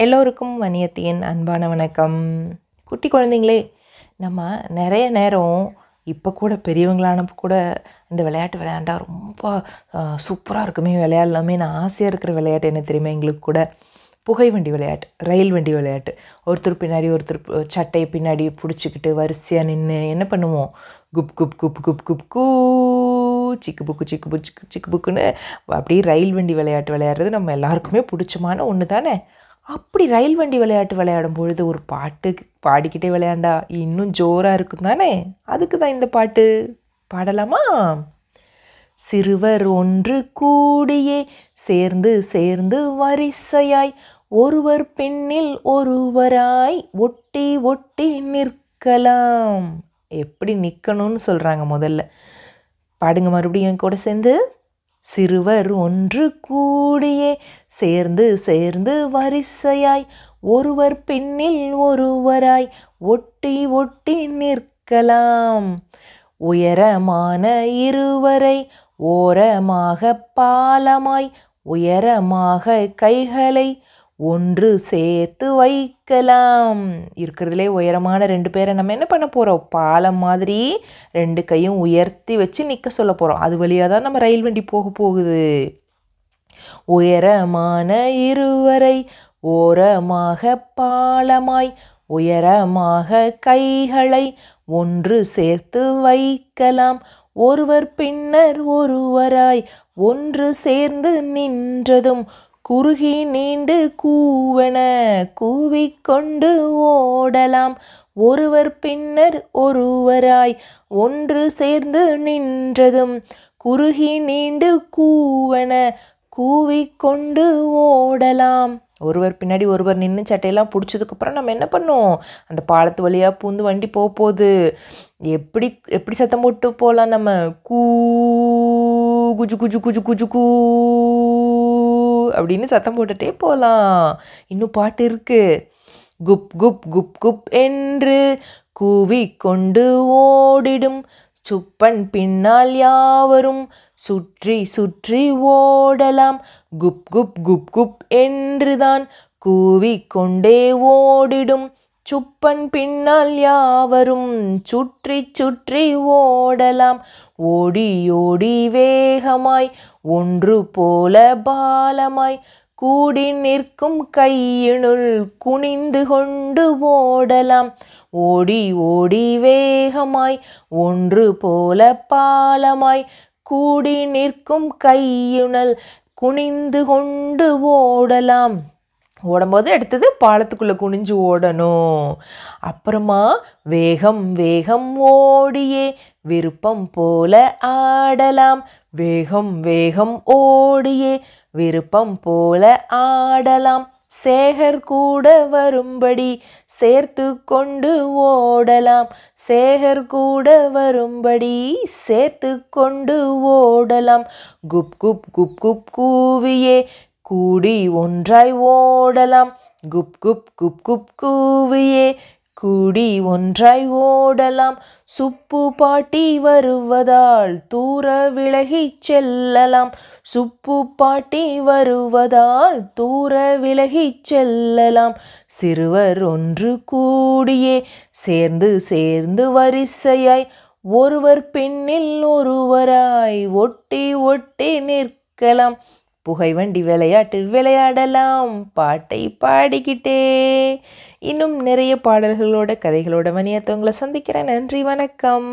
எல்லோருக்கும் வணியத்தியின் அன்பான வணக்கம். குட்டி குழந்தைங்களே நம்ம நிறைய நேரம் இப்போ கூட பெரியவங்களானப்போ கூட இந்த விளையாட்டு விளையாண்டா ரொம்ப சூப்பராக இருக்குமே விளையாடலாமே நான் ஆசையாக இருக்கிற விளையாட்டு என்ன தெரியுமா எங்களுக்கு கூட? புகை வண்டி விளையாட்டு ரயில் வண்டி விளையாட்டு. ஒருத்தர் பின்னாடி ஒருத்தர் சட்டையை பின்னாடி பிடிச்சிக்கிட்டு வரிசையாக நின்று என்ன பண்ணுவோம்? குப் குப் குப் குப் குப் கூ சிக்கு புக்கு சிக்கு புக்கு சிக்கு புக்குன்னு அப்படியே ரயில் வண்டி விளையாட்டு விளையாடுறது நம்ம எல்லாருக்குமே பிடிச்சமான ஒன்று தானே அப்படி ரயில் வண்டி விளையாட்டு விளையாடும் பொழுது ஒரு பாட்டு பாடிக்கிட்டே விளையாண்டா. இன்னும் ஜோராக இருக்கும் தானே? அதுக்கு தான் இந்த பாட்டு. பாடலாமா? சிறுவர் ஒன்று கூடியே சேர்ந்து சேர்ந்து வரிசையாய் ஒருவர் பின்னில் ஒருவராய் ஒட்டி ஒட்டி நிற்கலாம். எப்படி நிற்கணும்னு சொல்கிறாங்க முதல்ல. பாடுங்க மறுபடியும் என் கூட சேர்ந்து. சிறுவர் ஒன்று கூடியே சேர்ந்து சேர்ந்து வரிசையாய் ஒருவர் பின்னில் ஒருவராய் ஒட்டி ஒட்டி நிற்கலாம். உயரமான இருவரை ஓரமாக பாலமாய் உயரமாக கைகளை ஒன்று சேர்த்து வைக்கலாம். இருக்கிறதுலே உயரமான ரெண்டு பேரை நம்ம என்ன பண்ண போகிறோம் பாலம் மாதிரி ரெண்டு கையும் உயர்த்தி வச்சு நிற்க சொல்ல போகிறோம் அது வழியாக தான் நம்ம ரயில் வண்டி போக போகுது. உயரமான இருவரை ஓரமாக பாலமாய் உயரமாக கைகளை ஒன்று சேர்த்து வைக்கலாம். ஒருவர் பின்னர் ஒருவராய் ஒன்று சேர்ந்து நின்றதும் குறுகி நீண்டு கூவென கூவிக்கொண்டு ஓடலாம். ஒருவர் பின்னர் ஒருவராய் ஒன்று சேர்ந்து நின்றதும் குறுகி நீண்டு கூவென கூவிக்கொண்டு ஓடலாம். ஒருவர் பின்னாடி ஒருவர் நின்று சட்டையெல்லாம் பிடிச்சதுக்கப்புறம் நம்ம என்ன பண்ணுவோம்? அந்த பாலத்து வழியாக பூந்து வண்டி போக போகுது. எப்படி எப்படி சத்தம் போட்டு போகலாம் நம்ம? கூ குஜு குஜு குஜு குஜு கூ. அப்படின்னு சத்தம் போட்டுட்டே போகலாம் இன்னும் பாட்டு இருக்கு. குப் குப் குப் குப் என்று கூவிக்கொண்டு ஓடிடும். சுப்பன் பின்னால் யாவரும் சுற்றி சுற்றி ஓடலாம். குப் குப் குப் குப் என்றுதான் கூவிக்கொண்டே ஓடிடும். சுப்பன் பின்னால் யாவரும் சுற்றி சுற்றி ஓடலாம். ஓடி ஓடி வேகமாய் ஒன்று போல பாலமாய் கூடி நிற்கும் கையினுள் குனிந்து கொண்டு ஓடலாம். ஓடி ஓடி வேகமாய் ஒன்று போல பாலமாய் கூடி நிற்கும் கையுணல் குனிந்து கொண்டு ஓடலாம். ஓடும்போது அடுத்தது பாலத்துக்குள்ளே குனிஞ்சு ஓடணும். அப்புறமா வேகம் வேகம் ஓடியே விருப்பம் போல ஆடலாம். வேகம் வேகம் ஓடியே விருப்பம் போல ஆடலாம். சேகர் கூட வரும்படி சேர்த்து கொண்டு ஓடலாம். சேகர் கூட வரும்படி சேர்த்து கொண்டு ஓடலாம். குப் குப் குப் குப் கூவியே கூடி ஒன்றாய் ஓடலாம். குப் குப் குப் குப் கூவியே. கூடி ஒன்றாய் ஓடலாம். சுப்பு பாட்டி வருவதால் தூர விலகிச் செல்லலாம். சுப்பு பாட்டி வருவதால் தூர விலகிச் செல்லலாம். சிறுவர் ஒன்று கூடியே. சேர்ந்து சேர்ந்து வரிசையாய். ஒருவர் பின்னில் ஒருவராய். ஒட்டி ஒட்டி நிற்கலாம். புகை வண்டி விளையாட்டு விளையாடலாம். பாட்டை பாடிக்கிட்டே. இன்னும் நிறைய பாடல்களோட கதைகளோட மணியத்தை உங்களை சந்திக்கிறேன். நன்றி வணக்கம்.